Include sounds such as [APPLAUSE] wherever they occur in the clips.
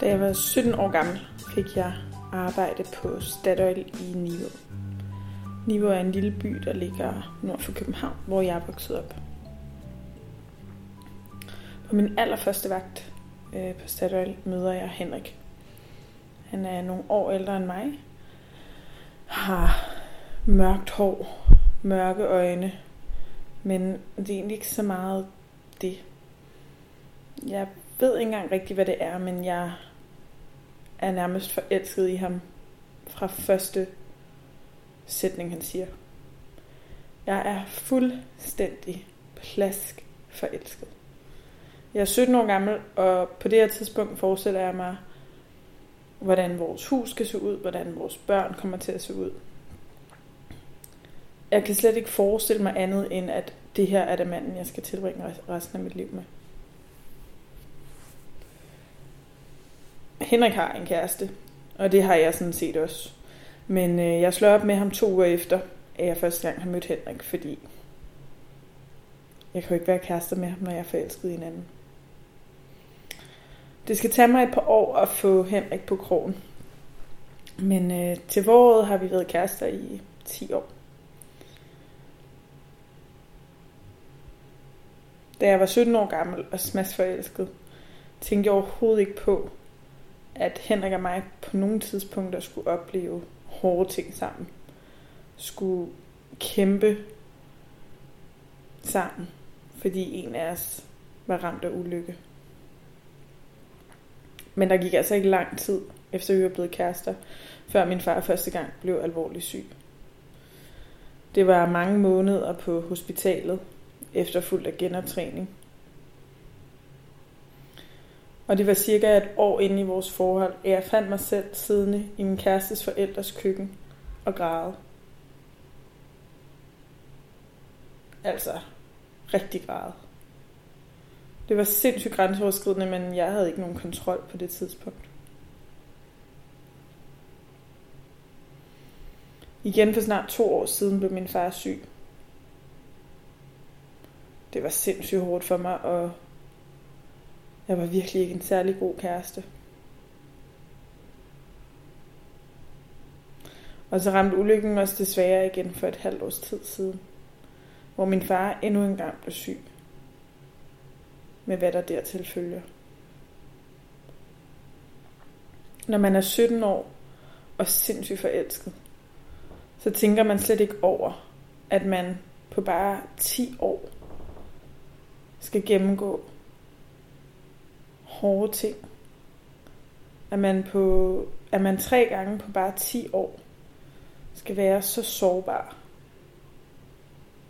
Da jeg var 17 år gammel, fik jeg arbejde på Statoil i Niveau. Niveau er en lille by, der ligger nord for København, hvor jeg er vokset op. På min allerførste vagt øh, på Statoil møder jeg Henrik. Han er nogle år ældre end mig, har mørkt hår, mørke øjne, men det er egentlig ikke så meget det. Jeg ved ikke engang rigtigt, hvad det er, men jeg er nærmest forelsket i ham fra første sætning, han siger. Jeg er fuldstændig plask forelsket. Jeg er 17 år gammel, og på det her tidspunkt forestiller jeg mig, hvordan vores hus skal se ud, hvordan vores børn kommer til at se ud. Jeg kan slet ikke forestille mig andet, end at det her er det manden, jeg skal tilbringe resten af mit liv med. Henrik har en kæreste, og det har jeg sådan set også. Men øh, jeg slår op med ham to uger efter, at jeg første gang har mødt Henrik, fordi jeg kan jo ikke være kærester med ham, når jeg er forelsket i hinanden. Det skal tage mig et par år at få Henrik på krogen. Men øh, til foråret har vi været kærester i 10 år. Da jeg var 17 år gammel og smadsforelsket, tænkte jeg overhovedet ikke på, at Henrik og mig på nogle tidspunkter skulle opleve hårde ting sammen. Skulle kæmpe sammen, fordi en af os var ramt af ulykke. Men der gik altså ikke lang tid, efter vi var blevet kærester, før min far første gang blev alvorligt syg. Det var mange måneder på hospitalet, efterfulgt af genoptræning. Og det var cirka et år inde i vores forhold, at jeg fandt mig selv siddende i min kærestes forældres køkken og græde. Altså, rigtig græde. Det var sindssygt grænseoverskridende, men jeg havde ikke nogen kontrol på det tidspunkt. Igen for snart to år siden blev min far syg. Det var sindssygt hårdt for mig, og jeg var virkelig ikke en særlig god kæreste. Og så ramte ulykken også desværre igen for et halvt års tid siden, hvor min far endnu engang blev syg. Med hvad der dertil følger. Når man er 17 år og sindssygt forelsket, så tænker man slet ikke over, at man på bare 10 år skal gennemgå hårde ting. At man, på, at man tre gange på bare 10 år skal være så sårbar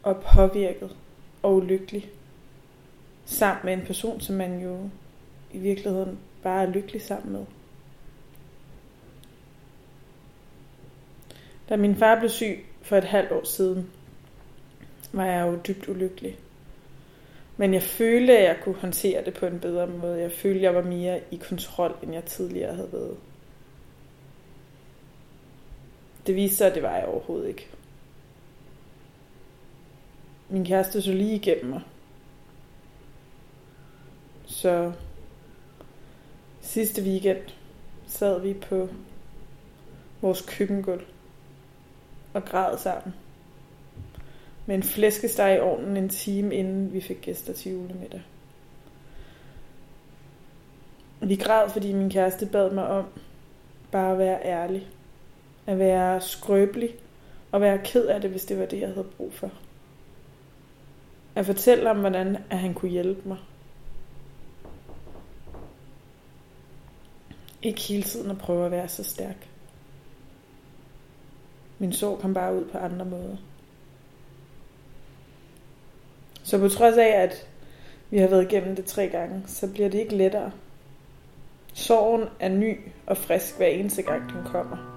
og påvirket og ulykkelig sammen med en person, som man jo i virkeligheden bare er lykkelig sammen med. Da min far blev syg for et halvt år siden, var jeg jo dybt ulykkelig. Men jeg følte, at jeg kunne håndtere det på en bedre måde. Jeg følte, at jeg var mere i kontrol, end jeg tidligere havde været. Det viste sig, at det var jeg overhovedet ikke. Min kæreste så lige igennem mig. Så sidste weekend sad vi på vores køkkengulv og græd sammen med en flæskesteg i ovnen en time inden vi fik gæster til julemiddag. Vi græd, fordi min kæreste bad mig om bare at være ærlig. At være skrøbelig og være ked af det, hvis det var det, jeg havde brug for. At fortælle om, hvordan at han kunne hjælpe mig. Ikke hele tiden at prøve at være så stærk. Min sorg kom bare ud på andre måder. Så på trods af, at vi har været igennem det tre gange, så bliver det ikke lettere. Sorgen er ny og frisk hver eneste gang, den kommer.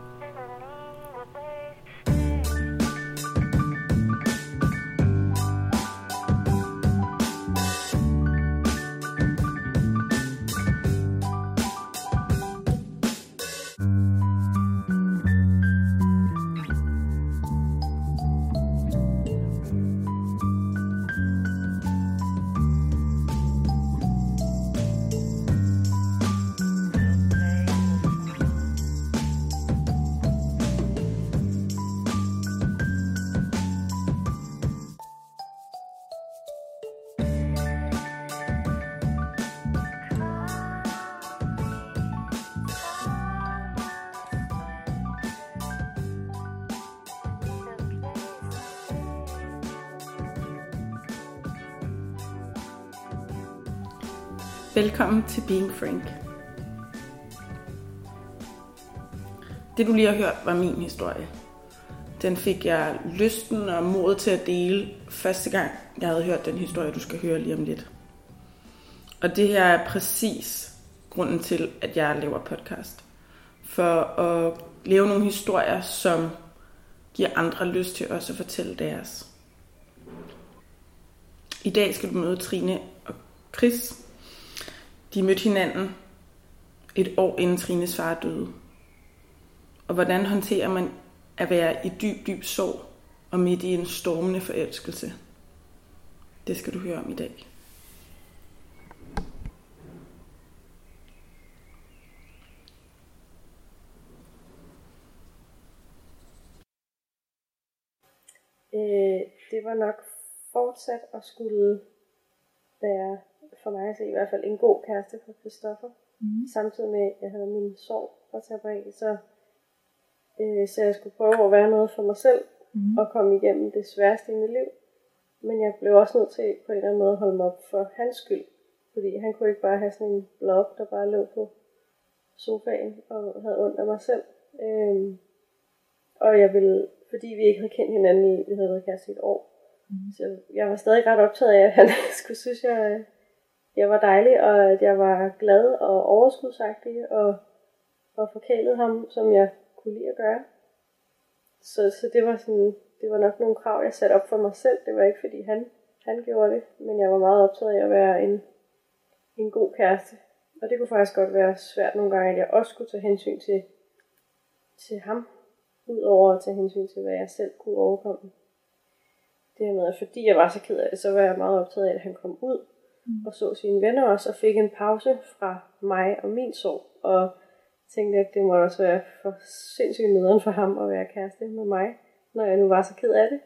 Velkommen til Being Frank. Det du lige har hørt var min historie. Den fik jeg lysten og modet til at dele første gang, jeg havde hørt den historie, du skal høre lige om lidt. Og det her er præcis grunden til, at jeg laver podcast. For at lave nogle historier, som giver andre lyst til også at fortælle deres. I dag skal du møde Trine og Chris. De mødte hinanden et år inden Trines far døde. Og hvordan håndterer man at være i dyb, dyb sorg og midt i en stormende forelskelse? Det skal du høre om i dag. Øh, det var nok fortsat at skulle være, for mig at se i hvert fald, en god kæreste for Christoffer. Mm. Samtidig med, at jeg havde min sorg at tage på af, så, øh, så jeg skulle prøve at være noget for mig selv, mm. og komme igennem det sværeste i mit liv. Men jeg blev også nødt til på en eller anden måde at holde mig op for hans skyld. Fordi han kunne ikke bare have sådan en blog, der bare lå på sofaen og havde ondt af mig selv. Øhm, og jeg ville, fordi vi ikke havde kendt hinanden i, vi havde været kæreste i et år, mm. så jeg var stadig ret optaget af, at han [LAUGHS] skulle synes, jeg, jeg var dejlig, og at jeg var glad og overskudsagtig, og, og forkælede ham, som jeg kunne lide at gøre. Så, så det var sådan, det var nok nogle krav, jeg satte op for mig selv. Det var ikke, fordi han, han gjorde det, men jeg var meget optaget af at være en, en god kæreste. Og det kunne faktisk godt være svært nogle gange, at jeg også skulle tage hensyn til, til ham, udover at tage hensyn til, hvad jeg selv kunne overkomme. Det her med, at fordi jeg var så ked af det, så var jeg meget optaget af, at han kom ud mm. og så sine venner også, og fik en pause fra mig og min sorg. Og tænkte, at det må også være for sindssygt nederen for ham at være kæreste med mig når jeg nu var så ked af det.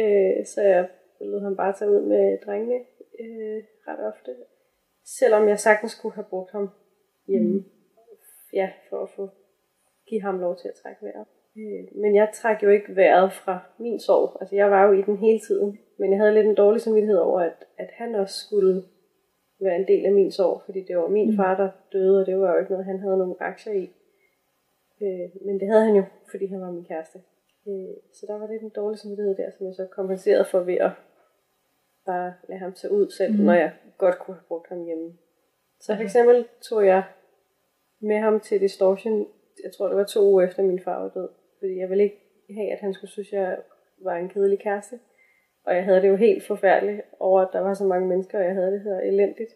Øh, så jeg lod ham bare tage ud med drengene øh, ret ofte. Selvom jeg sagtens skulle have brugt ham hjemme. Mm. Ja, for at få give ham lov til at trække vejret. Øh, men jeg trak jo ikke vejret fra min sorg. Altså jeg var jo i den hele tiden. Men jeg havde lidt en dårlig samvittighed over, at, at han også skulle være en del af min sorg. Fordi det var min mm. far, der døde, og det var jo ikke noget, han havde nogen aktier i. Øh, men det havde han jo, fordi han var min kæreste. Øh, så der var lidt en dårlig samvittighed der, som jeg så kompenserede for ved at bare lade ham tage ud selv, mm. når jeg godt kunne have brugt ham hjemme. Så for eksempel tog jeg med ham til Distortion, jeg tror det var to uger efter min far var død, fordi jeg ville ikke have, at han skulle synes, jeg var en kedelig kæreste. Og jeg havde det jo helt forfærdeligt over, at der var så mange mennesker, og jeg havde det så elendigt.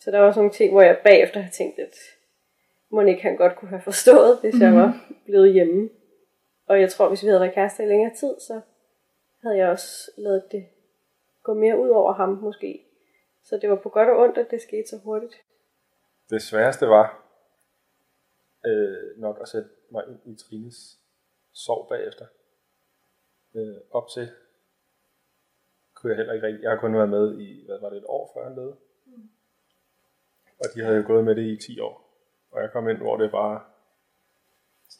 Så der var også nogle ting, hvor jeg bagefter har tænkt, at må ikke han godt kunne have forstået, hvis mm. jeg var blevet hjemme. Og jeg tror, hvis vi havde været kærester i længere tid, så havde jeg også lavet det gå mere ud over ham måske. Så det var på godt og ondt, at det skete så hurtigt. Det sværeste var øh, nok at sætte mig ind i Trines sorg bagefter. Øh, op til kunne jeg heller ikke rigtig. Jeg har kun været med i, hvad var det, et år før han døde. Mm. Og de havde jo gået med det i 10 år. Og jeg kom ind, hvor det bare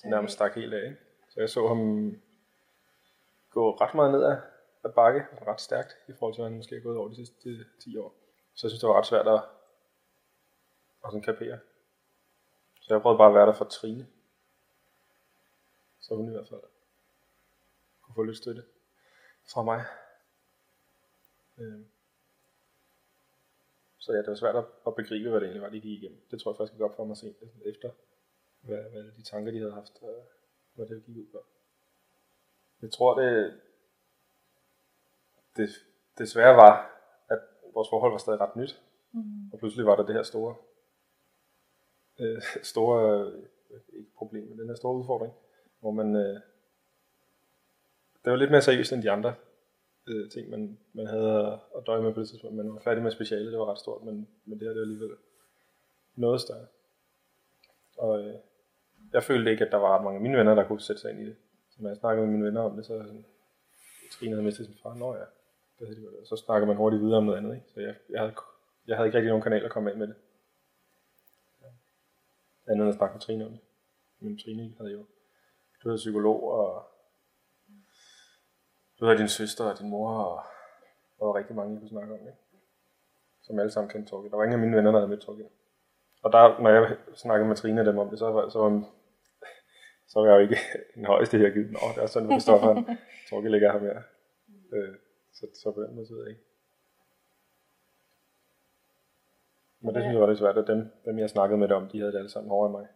nærmest stak helt af. Ikke? Så jeg så ham gå ret meget ned ad bakke, ret stærkt i forhold til, at han måske er gået over de sidste 10 år. Så jeg synes, det var ret svært at, at sådan kapere. Så jeg prøvede bare at være der for Trine. Så hun i hvert fald kunne få lidt støtte fra mig. Øhm. Så ja, det var svært at begribe, hvad det egentlig var, de gik igennem. Det tror jeg faktisk godt for mig sent efter, hvad, hvad de tanker, de havde haft, øh, hvad det gik ud på. Jeg tror, det, det, svære var, at vores forhold var stadig ret nyt. Mm. Og pludselig var der det her store, øh, store, øh, ikke problem, men den her store udfordring, hvor man, øh, det var lidt mere seriøst end de andre øh, ting, man, man havde at døje med på det tidspunkt. Man var færdig med speciale, det var ret stort, men, men det her det var alligevel noget større. Og øh, jeg følte ikke, at der var ret mange af mine venner, der kunne sætte sig ind i det. Så når jeg snakkede med mine venner om det, så sådan, Trine havde mistet sin far. Nå ja, det havde det. Så snakker man hurtigt videre om noget andet. Ikke? Så jeg, jeg, havde, jeg havde ikke rigtig nogen kanal at komme ind med det. Andet end at snakke med Trine om det. Men Trine havde jo, du havde psykolog, og du havde din søster og din mor, og var rigtig mange, jeg kunne snakke om. Ikke? som alle sammen kendte Torgild. Der var ingen af mine venner, der havde mødt Torgild. Og der, når jeg snakkede med Trine dem om det, så var, så var, så var jeg jo ikke [LAUGHS] den højeste her givet. Nå, det er sådan, at Kristoffer, [LAUGHS] Torgild ikke er her mere. Øh, så, så på den måde, så ved jeg ikke. Men det synes jeg var lidt svært, at dem, dem jeg snakkede med dem, de havde det alle sammen hårdere end mig.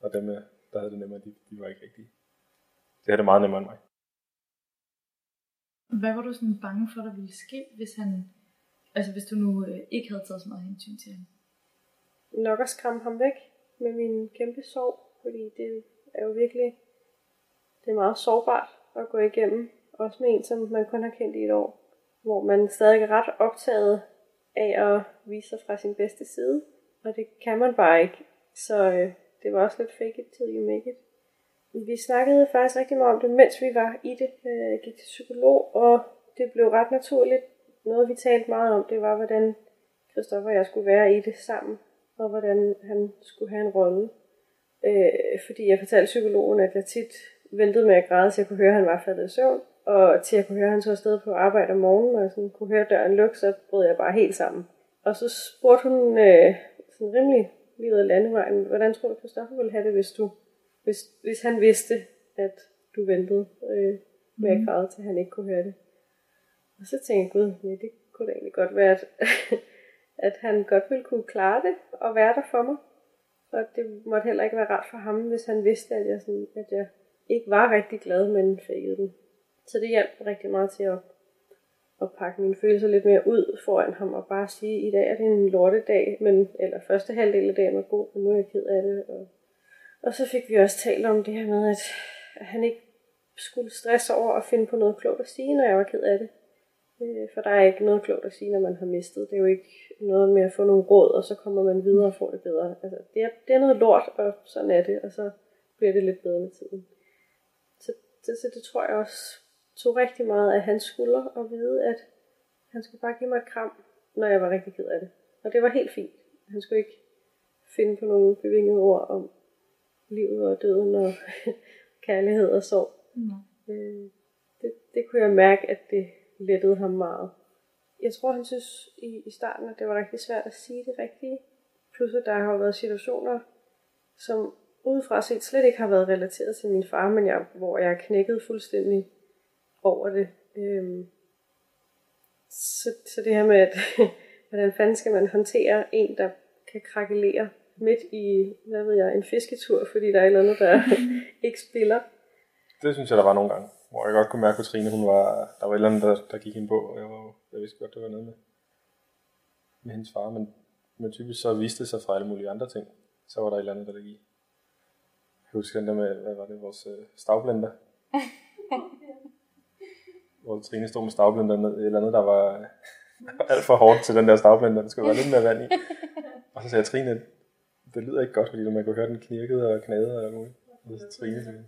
Og dem, der havde det nemmere, de, de var ikke rigtige. Det havde det meget nemmere end mig. Hvad var du sådan bange for, der ville ske, hvis han, altså hvis du nu øh, ikke havde taget så meget hensyn til ham? Nok at skræmme ham væk med min kæmpe sorg, fordi det er jo virkelig, det er meget sårbart at gå igennem, også med en, som man kun har kendt i et år, hvor man stadig er ret optaget af at vise sig fra sin bedste side, og det kan man bare ikke. Så øh, det var også lidt fake it till you make it. Vi snakkede faktisk rigtig meget om det, mens vi var i det. Jeg gik til psykolog, og det blev ret naturligt. Noget vi talte meget om, det var, hvordan Christoffer og jeg skulle være i det sammen, og hvordan han skulle have en rolle. Øh, fordi jeg fortalte psykologen, at jeg tit ventede med at græde, så jeg kunne høre, at han var faldet i søvn. Og til jeg kunne høre, at han så afsted på arbejde om morgenen, og jeg sådan kunne høre døren lukke, så brød jeg bare helt sammen. Og så spurgte hun øh, sådan rimelig lige ud af landevejen, hvordan tror du, Christoffer ville have det, hvis, du, hvis, hvis han vidste, at du ventede øh, med at mhm. græde, til han ikke kunne høre det. Og så tænkte jeg, gud, ja, det kunne da egentlig godt være, at, [LAUGHS] at han godt ville kunne klare det og være der for mig. Og det måtte heller ikke være rart for ham, hvis han vidste, at jeg, sådan, at jeg ikke var rigtig glad, men fakede den. Så det hjalp rigtig meget til at, at pakke mine følelser lidt mere ud foran ham og bare sige, i dag er det en lortedag, men, eller første halvdel af dagen var god, men nu er jeg ked af det. Og, og så fik vi også talt om det her med, at han ikke skulle stresse over at finde på noget klogt at sige, når jeg var ked af det. Øh, for der er ikke noget klogt at sige, når man har mistet. Det er jo ikke noget med at få nogle råd, og så kommer man videre og får det bedre. Altså, det, er, det er noget lort, og sådan er det, og så bliver det lidt bedre med tiden. Så, så, så det tror jeg også tog rigtig meget af hans skulder og vide, at han skulle bare give mig et kram, når jeg var rigtig ked af det. Og det var helt fint. Han skulle ikke finde på nogle bevingede ord om livet og døden og [LAUGHS] kærlighed og sorg. Mm. Øh, det, det kunne jeg mærke, at det lettede ham meget. Jeg tror, han synes i, i starten, at det var rigtig svært at sige det rigtige. Plus at der har været situationer, som udefra set slet ikke har været relateret til min far, men jeg, hvor jeg knækket fuldstændig over det. Øhm, så, så det her med, at [LAUGHS] hvordan fanden skal man håndtere en, der kan krakelere midt i, hvad ved jeg, en fisketur, fordi der er et eller andet, der [LAUGHS] ikke spiller. Det synes jeg, der var nogle gange, hvor jeg godt kunne mærke, at Trine, hun var, der var et eller andet, der, der gik hende på, og jeg, var, jeg vidste godt, det var noget med, med hendes far, men, men typisk så viste det sig fra alle mulige andre ting. Så var der et eller andet, der gik. Jeg husker den der med, hvad var det, vores øh, stavblender. [LAUGHS] hvor Trine stod med stavblender ned et eller andet, der var [LAUGHS] alt for hårdt til den der stavblender. Der skulle være lidt mere vand i. Og så sagde jeg, Trine, det lyder ikke godt, fordi man kunne høre den knirkede og knagede og muligt. Og så Trine,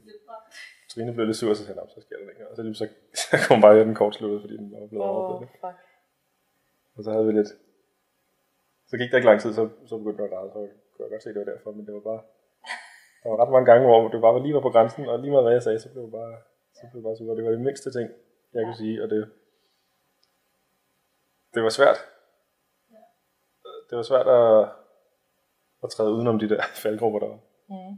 Trine blev lidt sur, og så sagde så sker det ikke. Og så, så, [LAUGHS] så kom bare høre den kort slutte, fordi den var blevet oh, fuck. Og så havde vi lidt... Så gik der ikke lang tid, så, så begyndte jeg at græde, så kunne jeg godt se, at det var derfor, men det var bare... Der var ret mange gange, hvor det bare var lige var på grænsen, og lige meget hvad jeg sagde, så blev det bare, så blev det bare super. Det var det mindste ting, jeg ja. kunne sige, og det, det var svært. Det var svært at, at træde udenom de der [LAUGHS] faldgrupper, der var. Mm.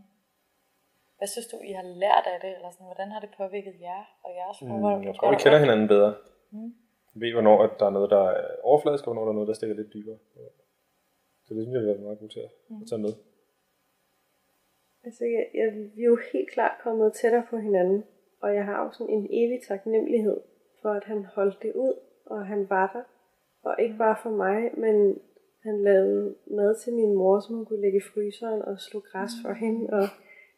Hvad synes du, I har lært af det? Eller sådan, hvordan har det påvirket jer og jeres forhold? Mm, jeg tror, vi kender hinanden bedre. Mm. Vi ved, hvornår at der er noget, der er overfladisk, og hvornår der er noget, der stikker lidt dybere. Så det synes jeg, vi er meget gode til at, mm. at tage med. Altså, jeg, jeg, vi er jo helt klart kommet tættere på hinanden. Og jeg har også sådan en evig taknemmelighed for, at han holdt det ud, og han var der. Og ikke bare for mig, men han lavede mad til min mor, som hun kunne lægge i fryseren og slå græs for hende. Og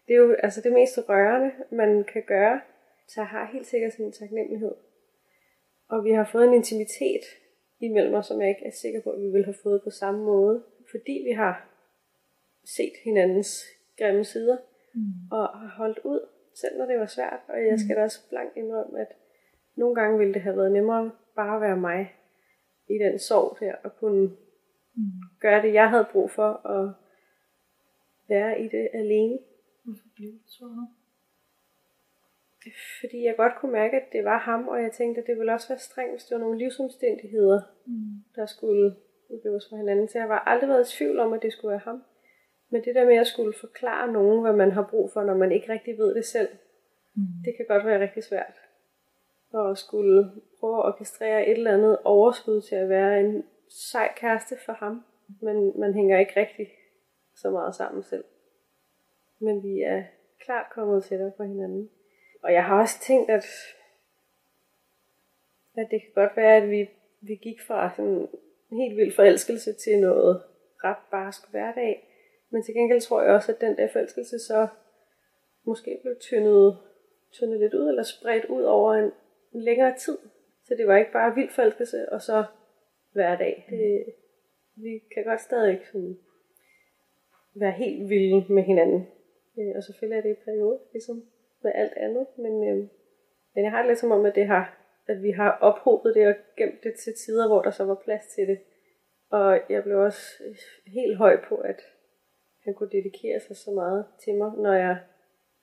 det er jo altså det mest rørende, man kan gøre. Så jeg har helt sikkert sådan en taknemmelighed. Og vi har fået en intimitet imellem os, som jeg ikke er sikker på, at vi ville have fået på samme måde. Fordi vi har set hinandens grimme sider mm. og har holdt ud selv når det var svært, og jeg skal mm. da også blankt indrømme, at nogle gange ville det have været nemmere bare at være mig i den sorg der, og kunne mm. gøre det, jeg havde brug for, og være i det alene. Hvorfor blev det så? Fordi jeg godt kunne mærke, at det var ham, og jeg tænkte, at det ville også være strengt, hvis det var nogle livsomstændigheder, mm. der skulle for hinanden. Så jeg var aldrig været i tvivl om, at det skulle være ham. Men det der med at skulle forklare nogen, hvad man har brug for, når man ikke rigtig ved det selv, mm. det kan godt være rigtig svært. Og skulle prøve at orkestrere et eller andet overskud til at være en sej kæreste for ham. Men man hænger ikke rigtig så meget sammen selv. Men vi er klart kommet tættere på hinanden. Og jeg har også tænkt, at, at det kan godt være, at vi, vi gik fra sådan en helt vild forelskelse til noget ret barsk hverdag. Men til gengæld tror jeg også, at den der forelskelse så måske blev tyndet, tyndet lidt ud, eller spredt ud over en, en længere tid. Så det var ikke bare vild forelskelse, og så hverdag. Det, vi kan godt stadig sådan være helt vilde med hinanden. Øh, og selvfølgelig er det i periode, ligesom med alt andet. Men, øh, men jeg har det lidt som om, at, det har, at vi har ophobet det og gemt det til tider, hvor der så var plads til det. Og jeg blev også helt høj på, at han kunne dedikere sig så meget til mig, når jeg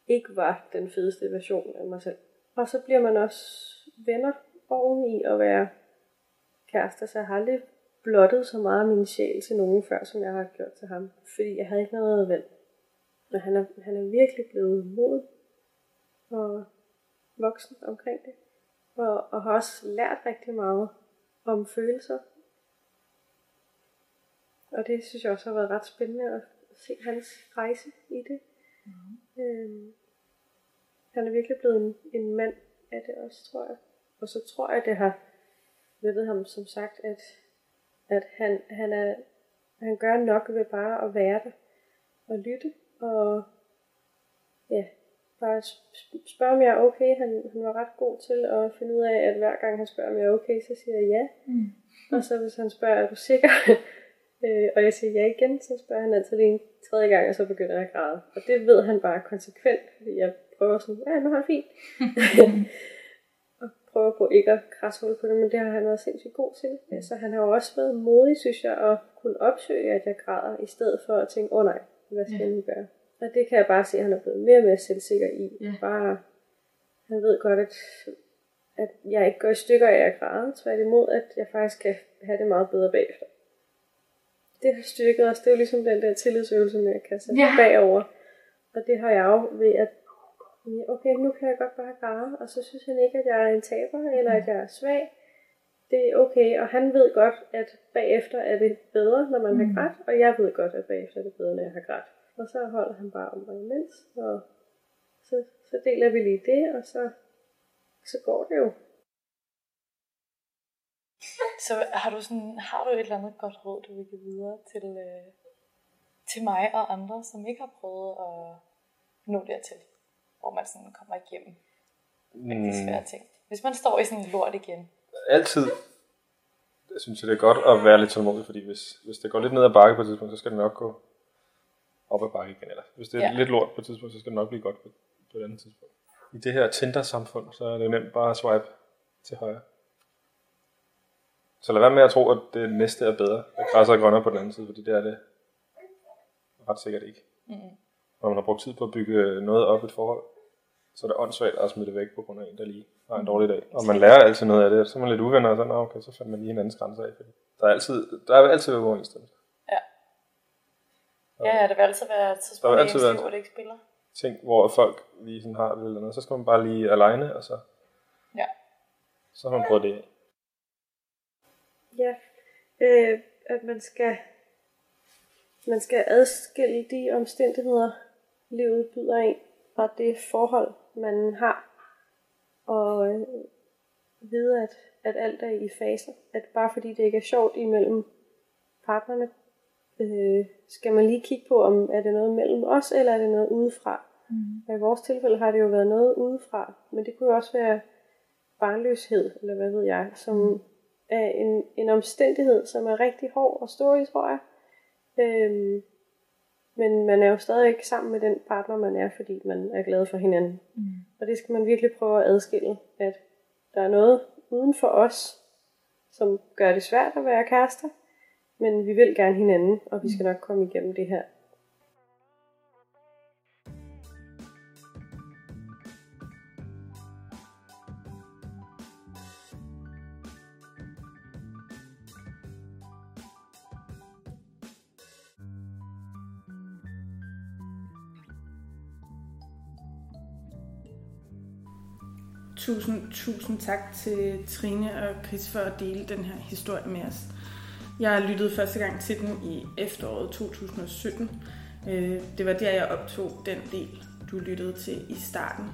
ikke var den fedeste version af mig selv. Og så bliver man også venner oveni at være kærester, så jeg har aldrig blottet så meget af min sjæl til nogen før, som jeg har gjort til ham. Fordi jeg havde ikke noget valg. Men han er, han er virkelig blevet mod og voksen omkring det. Og, og har også lært rigtig meget om følelser. Og det synes jeg også har været ret spændende at se hans rejse i det. Mm. Øhm, han er virkelig blevet en, en mand af det også, tror jeg. Og så tror jeg, det har ved ham som sagt, at, at han, han, er, han gør nok ved bare at være der og lytte og ja, bare spørge om jeg er okay. Han, han var ret god til at finde ud af, at hver gang han spørger om jeg er okay, så siger jeg ja. Mm. Og så hvis han spørger, er du sikker? [LAUGHS] øh, og jeg siger ja igen, så spørger han altid en tredje gang, og så begynder jeg at græde. Og det ved han bare konsekvent, fordi jeg prøver sådan, ja, nu har jeg fint. [LAUGHS] prøver på ikke at krasse hul på det, men det har han været sindssygt god til. Mm. Så han har jo også været modig, synes jeg, at kunne opsøge, at jeg græder, i stedet for at tænke, åh oh, nej, hvad skal ja. jeg gøre? Og det kan jeg bare se, at han er blevet mere og mere selvsikker i. Ja. Bare, han ved godt, at, at jeg ikke går i stykker af at græde. Tværtimod, at jeg faktisk kan have det meget bedre bagefter. Det har styrket os. Det er jo ligesom den der tillidsøvelse med at kan sætte ja. bagover. Og det har jeg jo ved at okay, nu kan jeg godt bare græde, og så synes han ikke, at jeg er en taber, eller at jeg er svag. Det er okay, og han ved godt, at bagefter er det bedre, når man mm. har grædt, og jeg ved godt, at bagefter er det bedre, når jeg har grædt. Og så holder han bare om mig imens, og så, så deler vi lige det, og så, så går det jo. Så har du, sådan, har du et eller andet godt råd, du vil give videre til, øh, til mig og andre, som ikke har prøvet at nå dertil, hvor man sådan kommer igennem med de svære mm. ting? Hvis man står i sådan en lort igen. Altid jeg synes jeg, det er godt at være lidt tålmodig, fordi hvis, hvis det går lidt ned ad bakke på et tidspunkt, så skal det nok gå op ad bakke igen. Eller hvis det er ja. lidt lort på et tidspunkt, så skal det nok blive godt på, på et andet tidspunkt. I det her Tinder-samfund, så er det nemt bare at swipe til højre. Så lad være med at tro, at det næste er bedre. At græsser er grønnere på den anden side, fordi det er det ret sikkert ikke. Mm. Når man har brugt tid på at bygge noget op i et forhold, så er det åndssvagt at smide det væk på grund af en, der lige har en dårlig dag. Og man lærer altid noget af det, så er man lidt uvenner, og sådan, okay, så fandt man lige en anden grænse af. Fordi der er altid, der er altid uoverensstemmelse. Ja. Ja, ja, det vil altid være tidspunkt i ens liv, hvor det ikke spiller. Ting, hvor folk lige sådan har det eller noget, så skal man bare lige alene, og så, ja. så har man prøvet det af. Ja, øh, at man skal, man skal adskille de omstændigheder, livet byder en, og det forhold, man har. Og øh, vide, at, at alt er i faser. At bare fordi det ikke er sjovt imellem partnerne, øh, skal man lige kigge på, om er det noget mellem os, eller er det noget udefra. Mm. I vores tilfælde har det jo været noget udefra, men det kunne jo også være barnløshed, eller hvad ved jeg, som mm. er en, en omstændighed, som er rigtig hård at stå i, tror jeg. Øhm, men man er jo stadig ikke sammen med den partner, man er, fordi man er glad for hinanden. Mm. Og det skal man virkelig prøve at adskille, at der er noget uden for os, som gør det svært at være kærester, men vi vil gerne hinanden, og vi skal nok komme igennem det her tusind, tusind tak til Trine og Chris for at dele den her historie med os. Jeg lyttede første gang til den i efteråret 2017. Øh, det var der, jeg optog den del, du lyttede til i starten.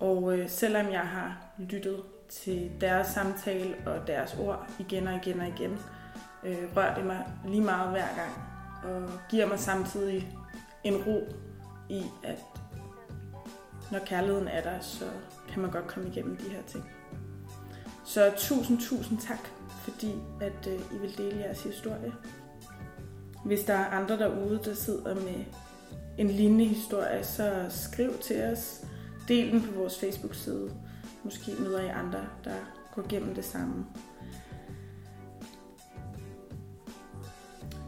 Og øh, selvom jeg har lyttet til deres samtale og deres ord igen og igen og igen, øh, rører det mig lige meget hver gang og giver mig samtidig en ro i, at når kærligheden er der, så kan man godt komme igennem de her ting. Så tusind, tusind tak, fordi at øh, I vil dele jeres historie. Hvis der er andre derude, der sidder med en lignende historie, så skriv til os. Del den på vores Facebook-side. Måske møder I andre, der går gennem det samme.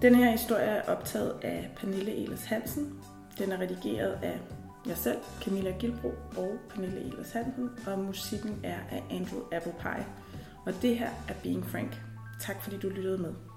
Den her historie er optaget af Pernille Elers Hansen. Den er redigeret af jeg selv, Camilla Gilbro og Pernille Elers Hansen, og musikken er af Andrew Applepie. Og det her er Being Frank. Tak fordi du lyttede med.